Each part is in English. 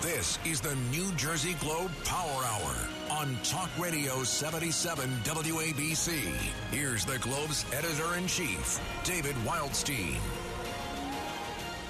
This is the New Jersey Globe Power Hour on Talk Radio 77 WABC. Here's the Globe's editor in chief, David Wildstein.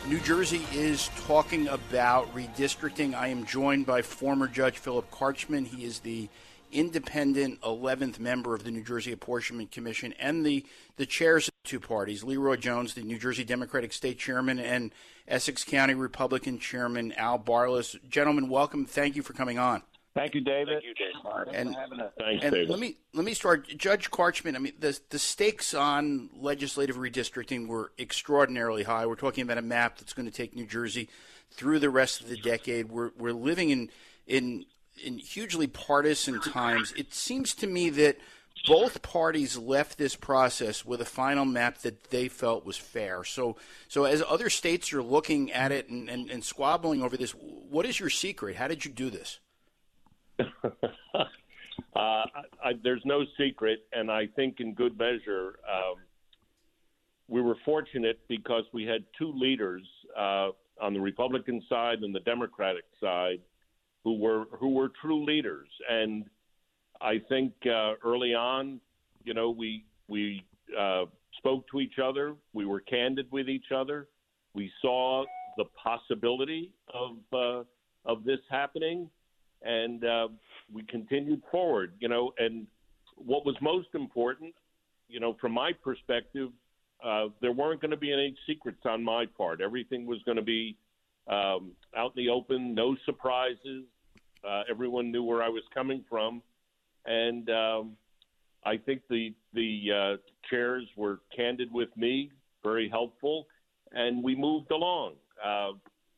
New Jersey is talking about redistricting. I am joined by former Judge Philip Carchman. He is the independent 11th member of the New Jersey Apportionment Commission and the, the chairs of the two parties, Leroy Jones, the New Jersey Democratic State Chairman, and Essex County Republican Chairman Al Barlas. Gentlemen, welcome. Thank you for coming on. Thank you, David. Thank you, David. And, Thanks, and David. let me let me start, Judge Carchman. I mean, the the stakes on legislative redistricting were extraordinarily high. We're talking about a map that's going to take New Jersey through the rest of the decade. We're we're living in in in hugely partisan times. It seems to me that both parties left this process with a final map that they felt was fair. So, so as other states are looking at it and, and, and squabbling over this, what is your secret? How did you do this? uh, I, I, there's no secret, and I think in good measure, um, we were fortunate because we had two leaders uh, on the Republican side and the Democratic side who were who were true leaders, and I think uh, early on, you know, we we uh, spoke to each other, we were candid with each other, we saw the possibility of uh, of this happening, and uh, we continued forward. You know, and what was most important, you know, from my perspective, uh, there weren't going to be any secrets on my part. Everything was going to be um, out in the open, no surprises. Uh, everyone knew where I was coming from, and um, I think the the uh, chairs were candid with me, very helpful, and we moved along. Uh,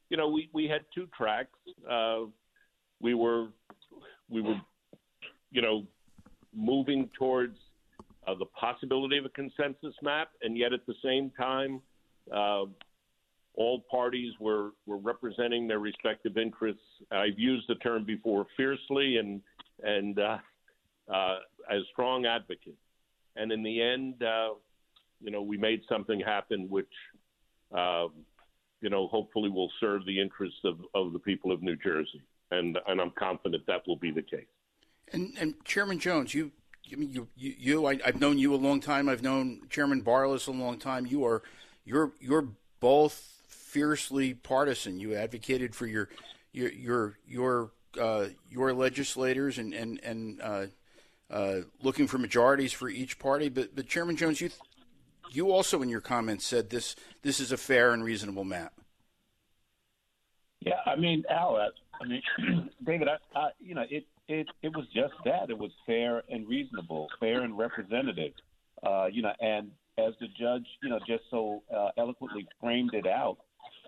you know, we, we had two tracks. Uh, we were we were, you know, moving towards uh, the possibility of a consensus map, and yet at the same time, uh, all parties were, were representing their respective interests. I've used the term before, fiercely and and uh, uh, as strong advocates. And in the end, uh, you know, we made something happen, which uh, you know hopefully will serve the interests of, of the people of New Jersey. And and I'm confident that will be the case. And, and Chairman Jones, you, I mean, you, you, you I, have known you a long time. I've known Chairman Barlas a long time. You are, you're, you're both fiercely partisan. You advocated for your, your, your, your, uh, your legislators and and and uh, uh, looking for majorities for each party. But, but Chairman Jones, you, you also in your comments said this, this is a fair and reasonable map. Yeah, I mean, Al, I mean, David, I, I, you know, it, it, it was just that. It was fair and reasonable, fair and representative. Uh, you know, and as the judge, you know, just so uh, eloquently framed it out,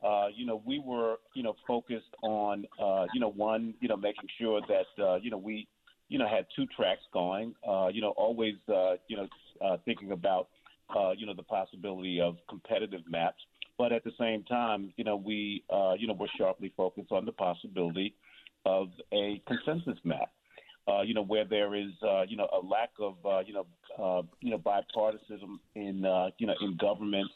uh, you know, we were, you know, focused on, uh, you know, one, you know, making sure that, uh, you know, we, you know, had two tracks going. Uh, you know, always, uh, you know, uh, thinking about, uh, you know, the possibility of competitive maps. But at the same time, you know, we, uh, you know, were sharply focused on the possibility of a consensus map. Uh, you know, where there is, uh, you know, a lack of, uh, you know, uh, you know, bipartisanship in, uh, you know, in governments,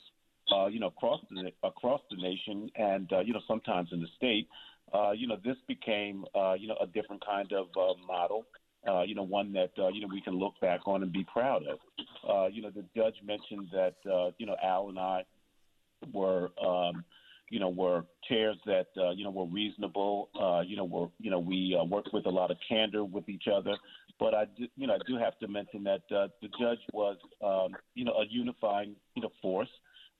uh, you know, across the across the nation, and uh, you know, sometimes in the state. Uh, you know, this became, uh, you know, a different kind of uh, model. Uh, you know, one that uh, you know we can look back on and be proud of. Uh, you know, the judge mentioned that uh, you know Al and I were um, you know were chairs that uh, you know were reasonable. Uh, you know were you know we uh, worked with a lot of candor with each other. But I do, you know I do have to mention that uh, the judge was um, you know a unifying you know force.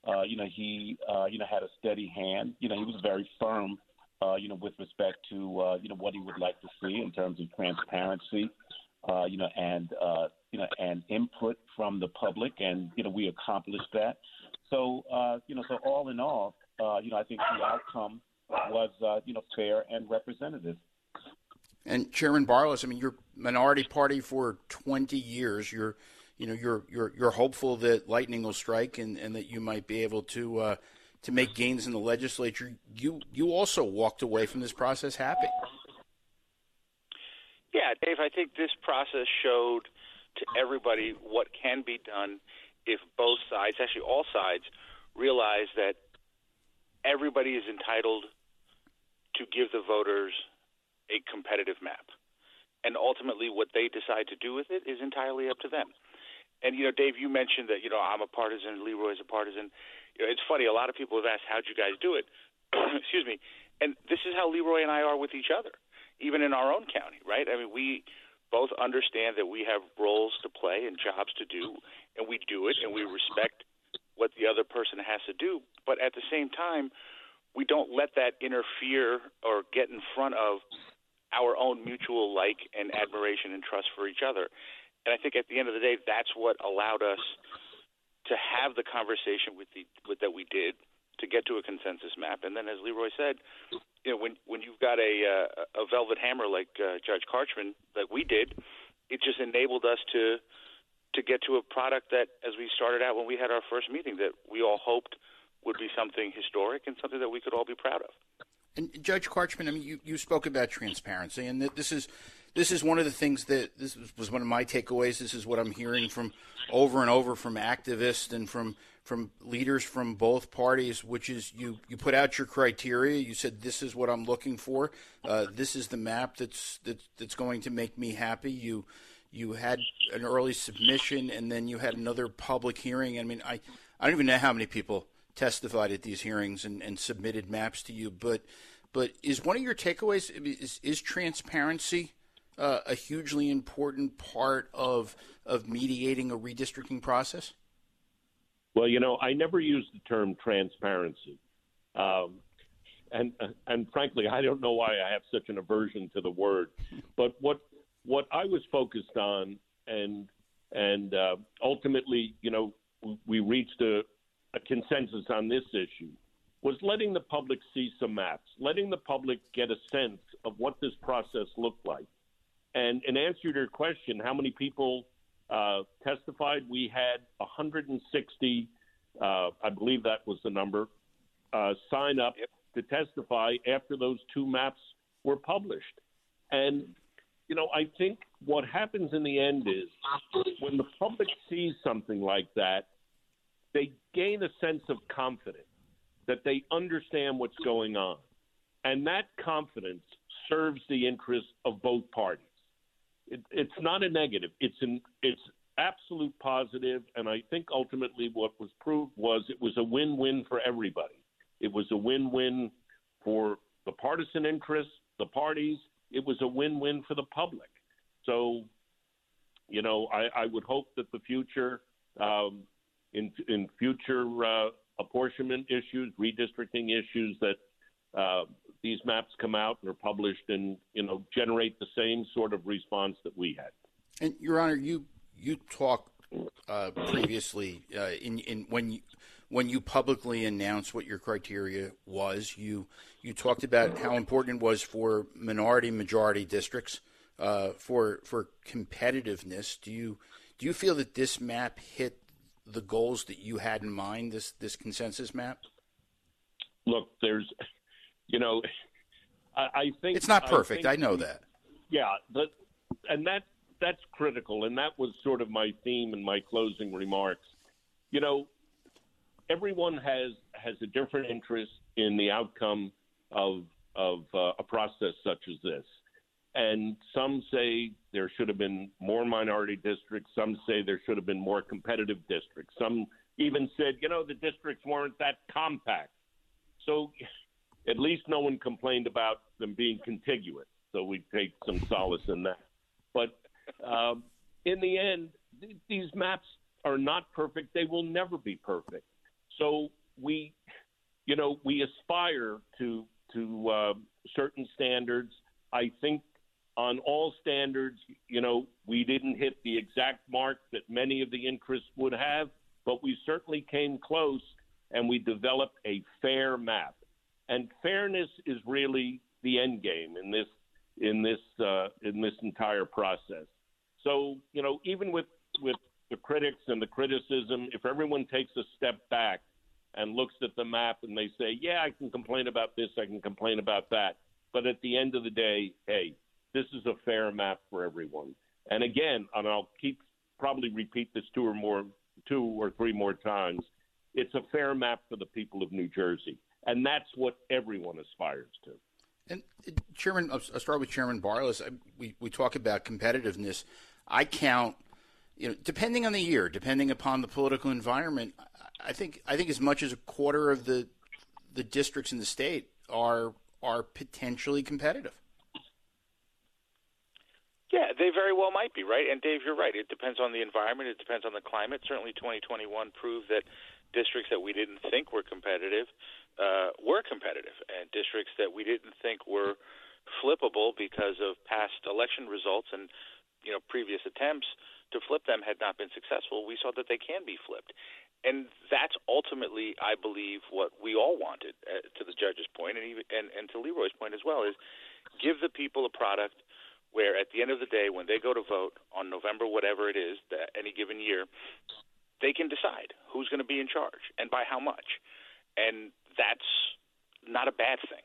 Uh, you know he uh, you know had a steady hand. You know he was very firm. Uh, you know, with respect to uh, you know what he would like to see in terms of transparency, uh, you know, and uh, you know, and input from the public, and you know, we accomplished that. So, uh, you know, so all in all, uh, you know, I think the outcome, was uh, you know fair and representative. And Chairman Barlas, I mean, you're minority party for 20 years. You're, you know, you're you're you're hopeful that lightning will strike and, and that you might be able to uh, to make gains in the legislature. You you also walked away from this process happy. Yeah, Dave, I think this process showed to everybody what can be done if both sides, actually all sides, realize that everybody is entitled to give the voters a competitive map. And ultimately, what they decide to do with it is entirely up to them. And, you know, Dave, you mentioned that, you know, I'm a partisan, Leroy's a partisan. You know, it's funny, a lot of people have asked, how'd you guys do it? Excuse me. And this is how Leroy and I are with each other, even in our own county, right? I mean, we both understand that we have roles to play and jobs to do, and we do it, and we respect what the other person has to do. But at the same time, we don't let that interfere or get in front of our own mutual like and admiration and trust for each other. And I think at the end of the day, that's what allowed us to have the conversation with the with, that we did to get to a consensus map. And then, as Leroy said, you know, when when you've got a uh, a velvet hammer like uh, Judge Carchman, like we did, it just enabled us to to get to a product that, as we started out when we had our first meeting, that we all hoped would be something historic and something that we could all be proud of. And Judge Carchman, I mean, you, you spoke about transparency, and this is this is one of the things that this was one of my takeaways. This is what I'm hearing from over and over from activists and from from leaders from both parties, which is you you put out your criteria. You said this is what I'm looking for. Uh, this is the map that's that's that's going to make me happy. You you had an early submission, and then you had another public hearing. I mean, I I don't even know how many people testified at these hearings and, and submitted maps to you. But but is one of your takeaways is, is transparency uh, a hugely important part of of mediating a redistricting process? Well, you know, I never use the term transparency, um, and and frankly, I don't know why I have such an aversion to the word. But what what I was focused on, and and uh, ultimately, you know, we reached a, a consensus on this issue was letting the public see some maps, letting the public get a sense of what this process looked like. And in answer to your question, how many people uh, testified? We had 160, uh, I believe that was the number, uh, sign up to testify after those two maps were published. And, you know, I think what happens in the end is when the public sees something like that, they gain a sense of confidence that they understand what's going on. And that confidence serves the interests of both parties. It, it's not a negative. It's an it's absolute positive, and I think ultimately what was proved was it was a win-win for everybody. It was a win-win for the partisan interests, the parties. It was a win-win for the public. So, you know, I, I would hope that the future um, in in future uh, apportionment issues, redistricting issues, that uh, these maps come out and are published and you know generate the same sort of response that we had. And Your Honor, you you talked uh, previously uh, in in when you when you publicly announced what your criteria was, you you talked about how important it was for minority majority districts uh, for for competitiveness. Do you do you feel that this map hit the goals that you had in mind? This this consensus map. Look, there's, you know, I, I think it's not perfect. I, I know we, that. Yeah, but and that that's critical, and that was sort of my theme in my closing remarks. You know, everyone has has a different interest in the outcome of of uh, a process such as this. And some say there should have been more minority districts. Some say there should have been more competitive districts. Some even said, you know, the districts weren't that compact. So at least no one complained about them being contiguous. So we take some solace in that. But um, in the end, th- these maps are not perfect. They will never be perfect. So we, you know, we aspire to to uh, certain standards. I think on all standards, you know, we didn't hit the exact mark that many of the interests would have, but we certainly came close and we developed a fair map. And fairness is really the end game in this in this uh, in this entire process. So you know, even with with the critics and the criticism, if everyone takes a step back and looks at the map and they say, "Yeah, I can complain about this, I can complain about that," but at the end of the day, hey, this is a fair map for everyone. And again, and I'll keep probably repeat this two or more, two or three more times. It's a fair map for the people of New Jersey, and that's what everyone aspires to. And Chairman, I'll start with Chairman Barlas. We we talk about competitiveness. I count, you know, depending on the year, depending upon the political environment. I think I think as much as a quarter of the the districts in the state are are potentially competitive. Yeah, they very well might be, right? And Dave, you're right. It depends on the environment. It depends on the climate. Certainly, 2021 proved that districts that we didn't think were competitive uh, were competitive, and districts that we didn't think were flippable because of past election results and you know previous attempts to flip them had not been successful. We saw that they can be flipped, and that's ultimately, I believe, what we all wanted. Uh, to the judge's point, and even and, and to Leroy's point as well, is give the people a product where at the end of the day, when they go to vote on November, whatever it is, that any given year, they can decide who's going to be in charge and by how much, and that's not a bad thing.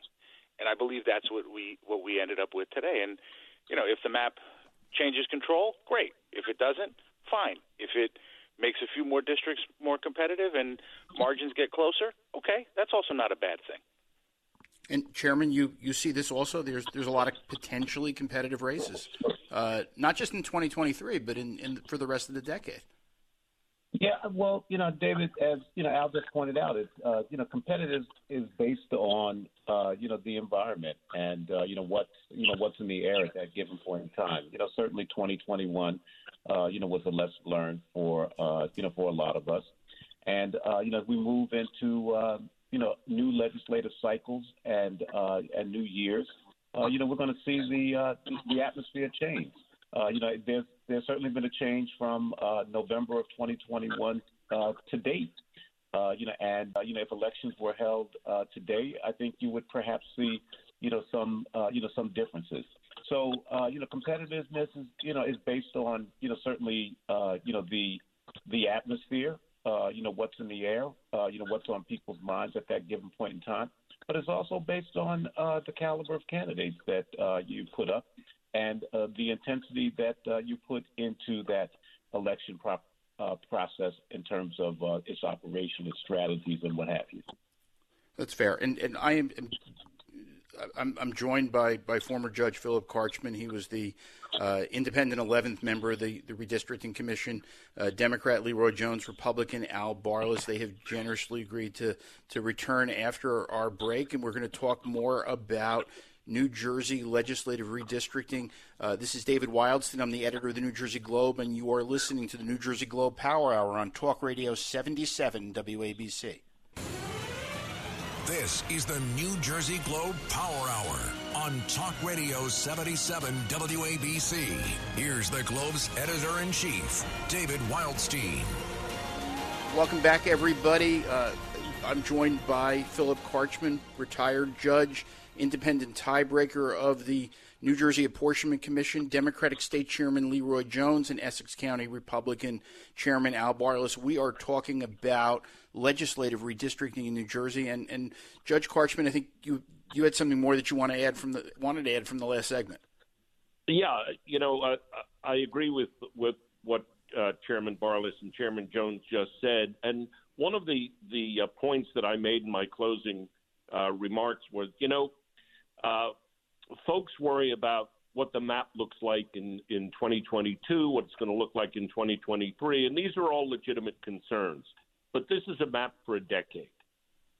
And I believe that's what we what we ended up with today. And you know, if the map changes control, great. If it doesn't, fine. If it makes a few more districts more competitive and margins get closer, okay, that's also not a bad thing. And Chairman, you, you see this also. There's there's a lot of potentially competitive races, uh, not just in 2023, but in, in for the rest of the decade. Yeah, well, you know, David, as you know, Al just pointed out, it's uh, you know, competitive is based on uh, you know the environment and uh, you know what's you know what's in the air at that given point in time. You know, certainly 2021, uh, you know, was a lesson learned for uh, you know for a lot of us, and uh, you know, as we move into uh, you know new legislative cycles and uh, and new years, uh, you know we're going to see the, uh, the atmosphere change. Uh, you know, there's there's certainly been a change from uh, November of 2021 uh, to date. Uh, you know, and uh, you know, if elections were held uh, today, I think you would perhaps see, you know, some uh, you know some differences. So, uh, you know, competitiveness is you know is based on you know certainly uh, you know the the atmosphere uh, you know, what's in the air, uh, you know, what's on people's minds at that given point in time. But it's also based on uh, the caliber of candidates that uh, you put up and uh, the intensity that uh, you put into that election uh, process in terms of uh, its operation, its strategies, and what have you. That's fair. And, and I am I'm, I'm joined by, by former Judge Philip Carchman. He was the uh, independent 11th member of the, the Redistricting Commission. Uh, Democrat Leroy Jones, Republican Al Barlas. They have generously agreed to, to return after our break, and we're going to talk more about New Jersey legislative redistricting. Uh, this is David Wildstein. I'm the editor of the New Jersey Globe, and you are listening to the New Jersey Globe Power Hour on Talk Radio 77 WABC. This is the New Jersey Globe Power Hour on Talk Radio 77 WABC. Here's the Globe's editor in chief, David Wildstein. Welcome back, everybody. Uh, I'm joined by Philip Carchman, retired judge, independent tiebreaker of the New Jersey Apportionment Commission, Democratic State Chairman Leroy Jones, and Essex County Republican Chairman Al Barlas. We are talking about legislative redistricting in New Jersey. And, and Judge Carchman, I think you you had something more that you want to add from the wanted to add from the last segment. Yeah, you know, uh, I agree with with what uh, Chairman Barlas and Chairman Jones just said. And one of the the uh, points that I made in my closing uh, remarks was, you know, uh, folks worry about what the map looks like in, in 2022, what it's going to look like in 2023, and these are all legitimate concerns. But this is a map for a decade.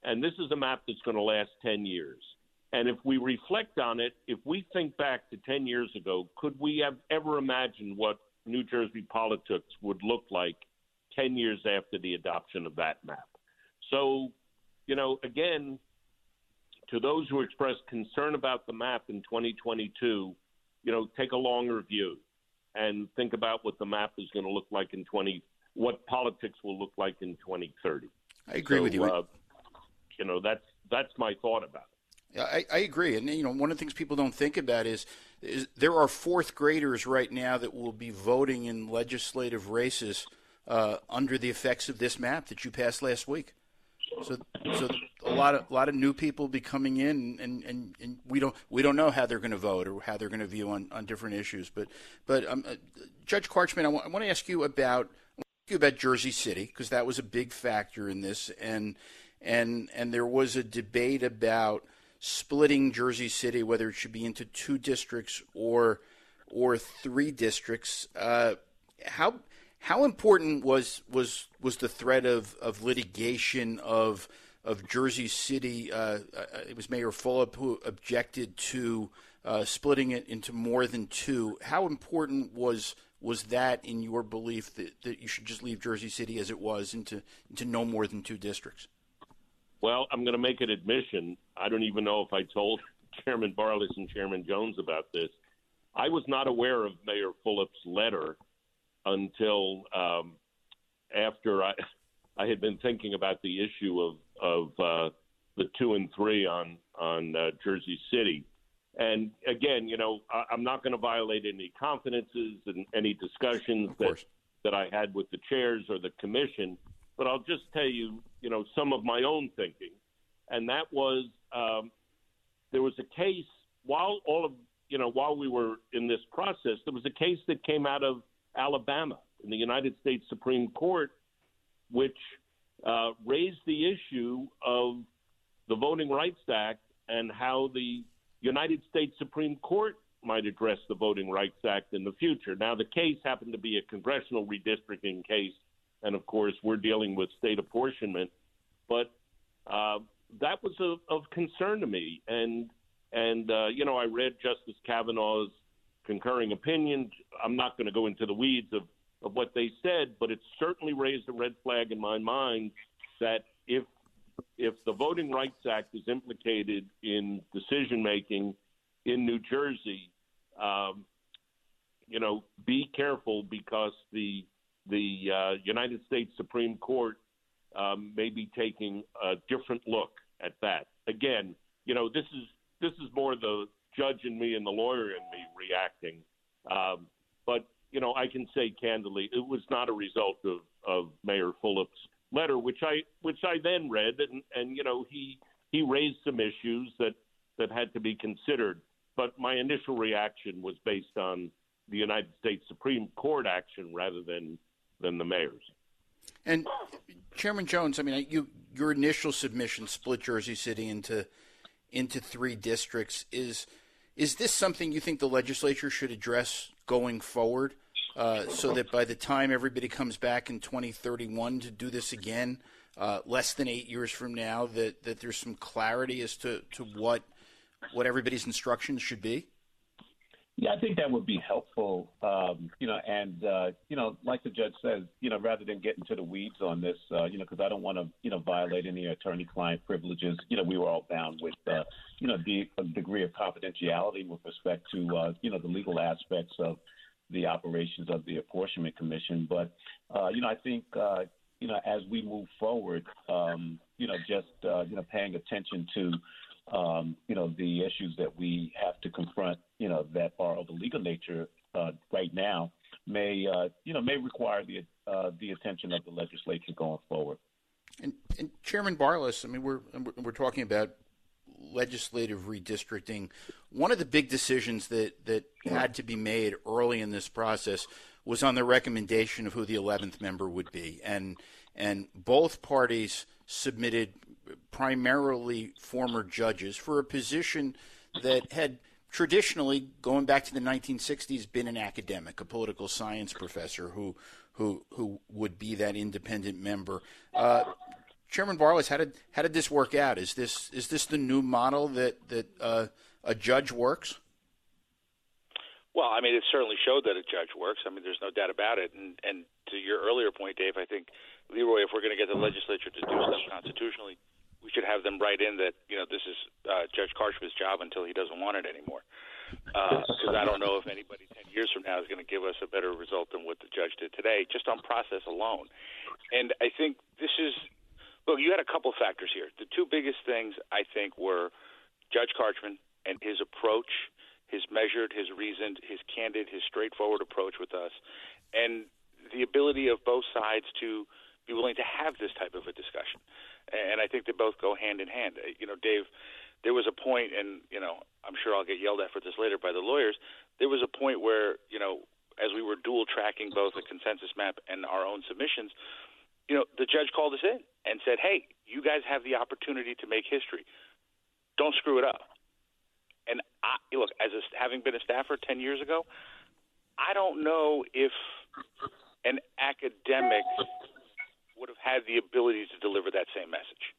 And this is a map that's going to last 10 years. And if we reflect on it, if we think back to 10 years ago, could we have ever imagined what New Jersey politics would look like 10 years after the adoption of that map? So, you know, again, to those who express concern about the map in 2022, you know, take a longer view and think about what the map is going to look like in 20 what politics will look like in 2030. I agree so, with you. Uh, you know, that's that's my thought about it. I, I agree, and you know, one of the things people don't think about is, is there are fourth graders right now that will be voting in legislative races uh, under the effects of this map that you passed last week. So, so a lot of a lot of new people be coming in, and, and, and we don't we don't know how they're going to vote or how they're going to view on, on different issues. But but um, uh, Judge Carchman, I want, to ask you about ask you about Jersey City because that was a big factor in this, and and and there was a debate about splitting Jersey City, whether it should be into two districts or or three districts. Uh, how how important was was was the threat of, of litigation of of Jersey City? Uh, uh it was Mayor Fulop who objected to uh, splitting it into more than two. How important was was that in your belief that, that you should just leave Jersey City as it was into into no more than two districts? Well, I'm going to make an admission. I don't even know if I told Chairman Barlas and Chairman Jones about this. I was not aware of Mayor Fulop's letter until um, after I I had been thinking about the issue of of uh, the two and three on on uh, Jersey City. And again, you know, I, I'm not going to violate any confidences and any discussions that that I had with the chairs or the commission. But I'll just tell you, you know, some of my own thinking, and that was um, there was a case while all of you know while we were in this process, there was a case that came out of Alabama in the United States Supreme Court, which uh, raised the issue of the Voting Rights Act and how the United States Supreme Court might address the Voting Rights Act in the future. Now, the case happened to be a congressional redistricting case, and of course, we're dealing with state apportionment. But uh, that was of, of concern to me, and and uh, you know, I read Justice Kavanaugh's concurring opinion. I'm not going to go into the weeds of, of what they said, but it certainly raised a red flag in my mind that if if the Voting Rights Act is implicated in decision making in New Jersey, um, you know, be careful because the the uh, United States Supreme Court um, may be taking a different look at that. Again, you know, this is this is more the judge in me and the lawyer in me reacting. Um, but you know, I can say candidly, it was not a result of, of Mayor Phillips' letter, which I which I then read, and, and you know, he he raised some issues that that had to be considered. But my initial reaction was based on the United States Supreme Court action rather than than the mayor's. And Chairman Jones, I mean, you your initial submission split Jersey City into into three districts. Is is this something you think the legislature should address going forward, uh, so that by the time everybody comes back in 2031 to do this again, uh, less than eight years from now, that, that there's some clarity as to, to what what everybody's instructions should be? Yeah, I think that would be helpful. Um, you know, and uh, you know, like the judge says, you know, rather than get into the weeds on this, uh, you know, because I don't want to, you know, violate any attorney-client privileges. You know, we were all bound with, uh, you know, the a degree of confidentiality with respect to, uh, you know, the legal aspects of the operations of the apportionment commission. But, uh, you know, I think, uh, you know, as we move forward, um, you know, just uh, you know, paying attention to um, you know, the issues that we have to confront, you know, that are of a legal nature uh, right now may, uh, you know, may require the uh, the attention of the legislature going forward. And, and Chairman Barlas, I mean, we're we're talking about legislative redistricting. One of the big decisions that that had to be made early in this process was on the recommendation of who the 11th member would be, and and both parties submitted primarily former judges for a position that had traditionally, going back to the 1960s, been an academic, a political science professor who who who would be that independent member. Uh, Chairman Barlas, how did how did this work out? Is this is this the new model that that uh, a judge works? Well, I mean, it certainly showed that a judge works. I mean, there's no doubt about it. And and to your earlier point, Dave, I think Leroy, if we're going to get the legislature to do stuff constitutionally, we should have them write in that you know this is uh, Judge Carchman's job until he doesn't want it anymore. Because uh, I don't know if anybody ten years from now is going to give us a better result than what the judge did today, just on process alone. And I think this is look, you had a couple factors here. The two biggest things I think were Judge Carchman and his approach, his measured, his reasoned, his candid, his straightforward approach with us, and the ability of both sides to be willing to have this type of a discussion. And I think they both go hand in hand. Uh, you know, Dave, there was a point, and you know, I'm sure I'll get yelled at for this later by the lawyers. There was a point where you know, as we were dual tracking both a consensus map and our own submissions, you know, the judge called us in and said, "Hey, you guys have the opportunity to make history. Don't screw it up." And I, look, as a, having been a staffer ten years ago, I don't know if an academic would have had the ability to deliver that same message.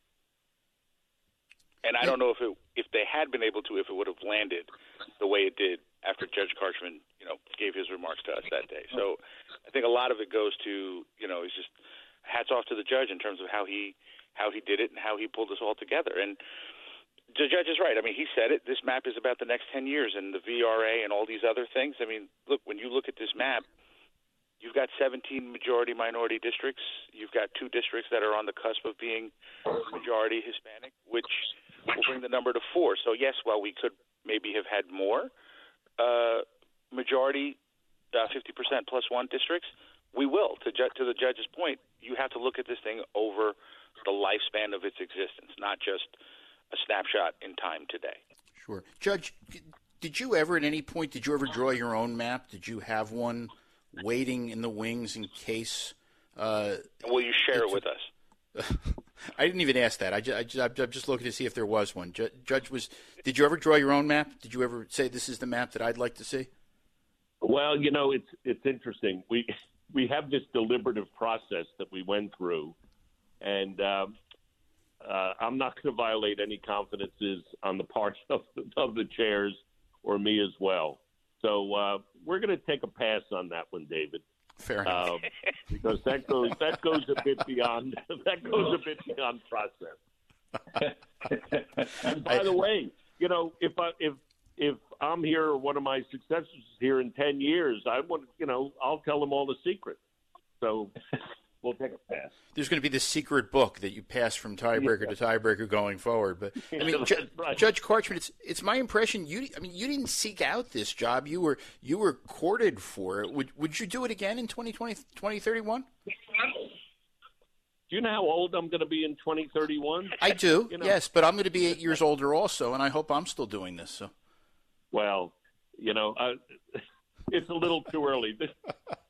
And I don't know if it, if they had been able to, if it would have landed the way it did after Judge Carchman, you know, gave his remarks to us that day. So I think a lot of it goes to, you know, it's just hats off to the judge in terms of how he how he did it and how he pulled us all together. And the judge is right. I mean, he said it. This map is about the next ten years, and the VRA and all these other things. I mean, look, when you look at this map, You've got 17 majority minority districts. You've got two districts that are on the cusp of being majority Hispanic, which will bring the number to four. So, yes, while we could maybe have had more uh, majority uh, 50% plus one districts, we will. To, ju- to the judge's point, you have to look at this thing over the lifespan of its existence, not just a snapshot in time today. Sure. Judge, did you ever at any point, did you ever draw your own map? Did you have one? waiting in the wings in case. Uh, Will you share it with us? I didn't even ask that. I just, I just, I'm just looking to see if there was one. Judge was. Did you ever draw your own map? Did you ever say this is the map that I'd like to see? Well, you know, it's it's interesting. We we have this deliberative process that we went through, and um, uh, I'm not going to violate any confidences on the part of the, of the chairs or me as well. So uh, we're going to take a pass on that one, David. Fair enough. Um, because that goes that goes a bit beyond that goes a bit beyond process. and by the way, you know, if I if if I'm here or one of my successors is here in ten years, I want you know I'll tell them all the secrets. So we'll take a pass. There's going to be this secret book that you pass from tiebreaker yeah. to tiebreaker going forward. But I mean, Ju- right. Judge Carchman, it's it's my impression you. I mean, you didn't seek out this job. You were you were courted for it. Would would you do it again in 2020, 2031? Do you know how old I'm going to be in 2031? I do. You know? Yes, but I'm going to be eight years older also, and I hope I'm still doing this. So. Well, you know, I, it's a little too early. This,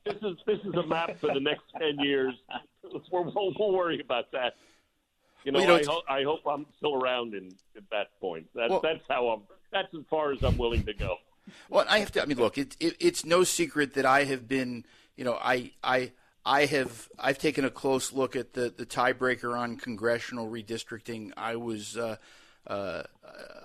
this is this is a map for the next ten years. We'll, we'll, worry about that. You know, well, you I, ho- I hope I'm still around in at that point. That's well, that's how I'm. That's as far as I'm willing to go. Well, I have to. I mean, look, it, it, it's no secret that I have been. You know, I I I have I've taken a close look at the the tiebreaker on congressional redistricting. I was. Uh, uh,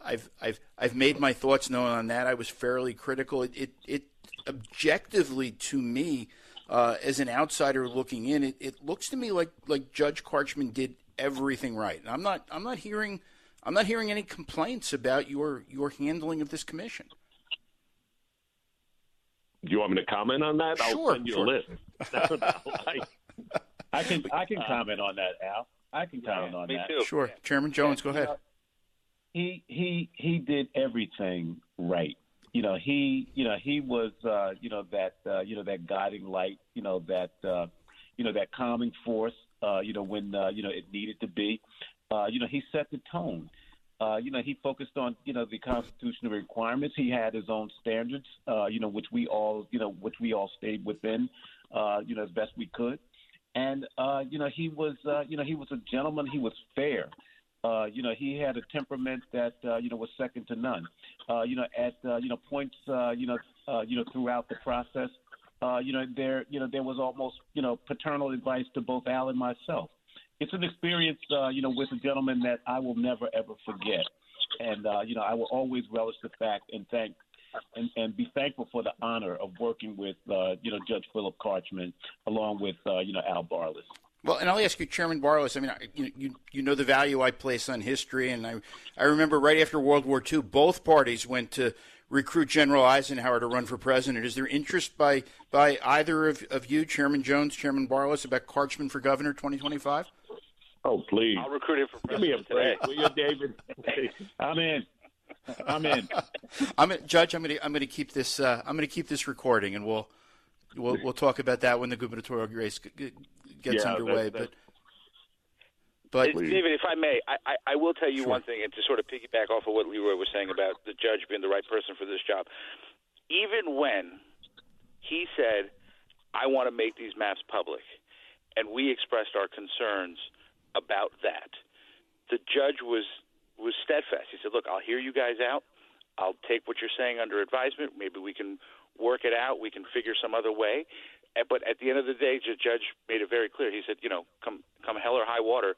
I've I've I've made my thoughts known on that. I was fairly critical. It it, it objectively to me, uh, as an outsider looking in, it, it looks to me like like Judge Carchman did everything right. And I'm not I'm not hearing I'm not hearing any complaints about your your handling of this commission. Do you want me to comment on that? Sure, I'll send you sure. a list. I, I can I can comment on that, Al. I can comment yeah, on that. Too. Sure, Chairman Jones, go ahead. He he he did everything right you know he you know he was uh, you know that uh, you know that guiding light you know that uh, you know that calming force uh, you know when uh, you know it needed to be uh, you know he set the tone uh, you know he focused on you know the constitutional requirements he had his own standards uh, you know which we all you know which we all stayed within uh, you know as best we could and uh, you know he was uh, you know he was a gentleman he was fair uh, you know, he had a temperament that uh, you know was second to none. Uh, you know, at uh, you know points, uh, you know, uh, you know throughout the process, uh, you know, there you know there was almost you know paternal advice to both Al and myself. It's an experience, uh, you know, with a gentleman that I will never ever forget, and uh, you know, I will always relish the fact and thank and, and be thankful for the honor of working with, uh, you know, Judge Philip Carchman along with, uh, you know, Al Barlas. Well, and I'll ask you, Chairman Barlas. I mean, you, you you know the value I place on history, and I I remember right after World War II, both parties went to recruit General Eisenhower to run for president. Is there interest by by either of, of you, Chairman Jones, Chairman Barlas, about Carchman for governor 2025? Oh, please. I'll recruit him for Give me a break, today. will you, David? I'm in. I'm in. I'm gonna, Judge. I'm going to I'm going to keep this uh, I'm going to keep this recording, and we'll we'll we'll talk about that when the gubernatorial race g- g- gets Yeah, underway. that- that- but but David, if I may, I, I, I will tell you Sure. one thing, and to sort of piggyback off of what Leroy was saying about the judge being the right person for this job. Even when he said, "I want to make these maps public," and we expressed our concerns about that, the judge was was steadfast. He said, "Look, I'll hear you guys out. I'll take what you're saying under advisement. Maybe we can work it out. We can figure some other way." But at the end of the day, the judge made it very clear. He said, "You know, come come hell or high water,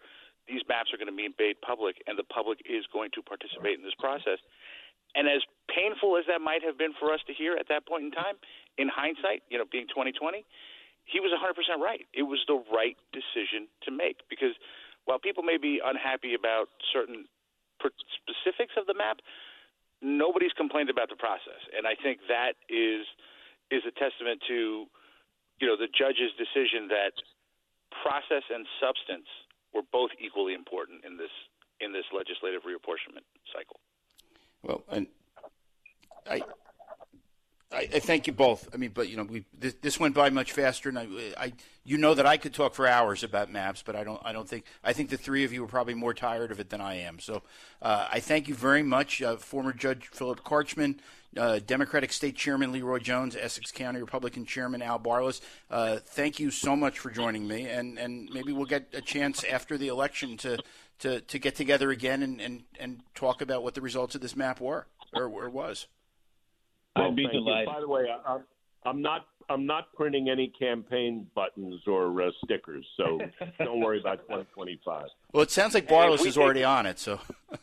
these maps are going to be made public, and the public is going to participate in this process." And as painful as that might have been for us to hear at that point in time, in hindsight, you know, being 2020, he was 100% right. It was the right decision to make because while people may be unhappy about certain specifics of the map, nobody's complained about the process, and I think that is is a testament to you know the judge's decision that process and substance were both equally important in this in this legislative reapportionment cycle. well, and I. I, I thank you both. I mean, but you know, we this, this went by much faster, and I, I, you know that I could talk for hours about maps, but I don't. I don't think. I think the three of you are probably more tired of it than I am. So, uh, I thank you very much, uh, former Judge Philip Carchman, uh, Democratic State Chairman Leroy Jones, Essex County Republican Chairman Al Barlas. Uh, thank you so much for joining me, and and maybe we'll get a chance after the election to to, to get together again and, and, and talk about what the results of this map were or, or was. I'd be thank you. delighted. By the way, I, I'm- I'm not I'm not printing any campaign buttons or uh, stickers, so don't worry about 2025. Well, it sounds like Hey, if Barlas we is take- already on it. So,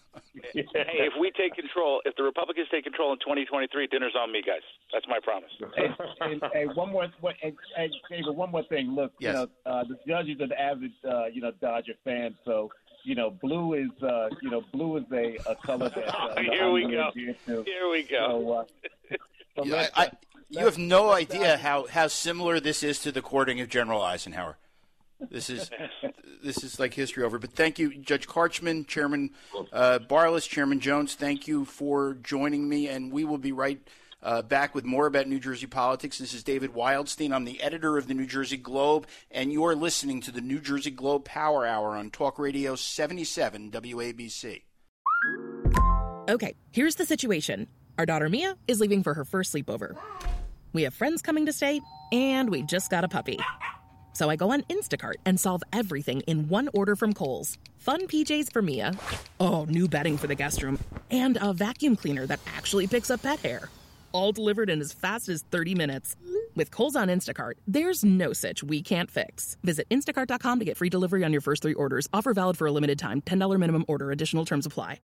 Hey, if we take control, if the Republicans take control in 2023, dinner's on me, guys. That's my promise. hey, hey, hey, one more, what, hey, hey, David, one more thing. Look, Yes. you know, uh, the judge is an avid, uh, you know, Dodger fan, so you know, blue is, uh, you know, blue is a, a color that. Uh, you Here we really go. dear to. Here we go. So, uh, so Yeah, I, uh, you have no idea how, how similar this is to the courting of General Eisenhower. This is this is like history over. But thank you, Judge Carchman, Chairman uh, Barlas, Chairman Jones. Thank you for joining me, and we will be right uh, back with more about New Jersey politics. This is David Wildstein. I'm the editor of the New Jersey Globe, and you're listening to the New Jersey Globe Power Hour on Talk Radio 77 WABC. Okay, here's the situation. Our daughter Mia is leaving for her first sleepover. We have friends coming to stay, and we just got a puppy. So I go on Instacart and solve everything in one order from Kohl's. Fun PJs for Mia. Oh, new bedding for the guest room. And a vacuum cleaner that actually picks up pet hair. All delivered in as fast as 30 minutes. With Kohl's on Instacart, there's no such we can't fix. Visit instacart.com to get free delivery on your first three orders. Offer valid for a limited time. $10 minimum order. Additional terms apply.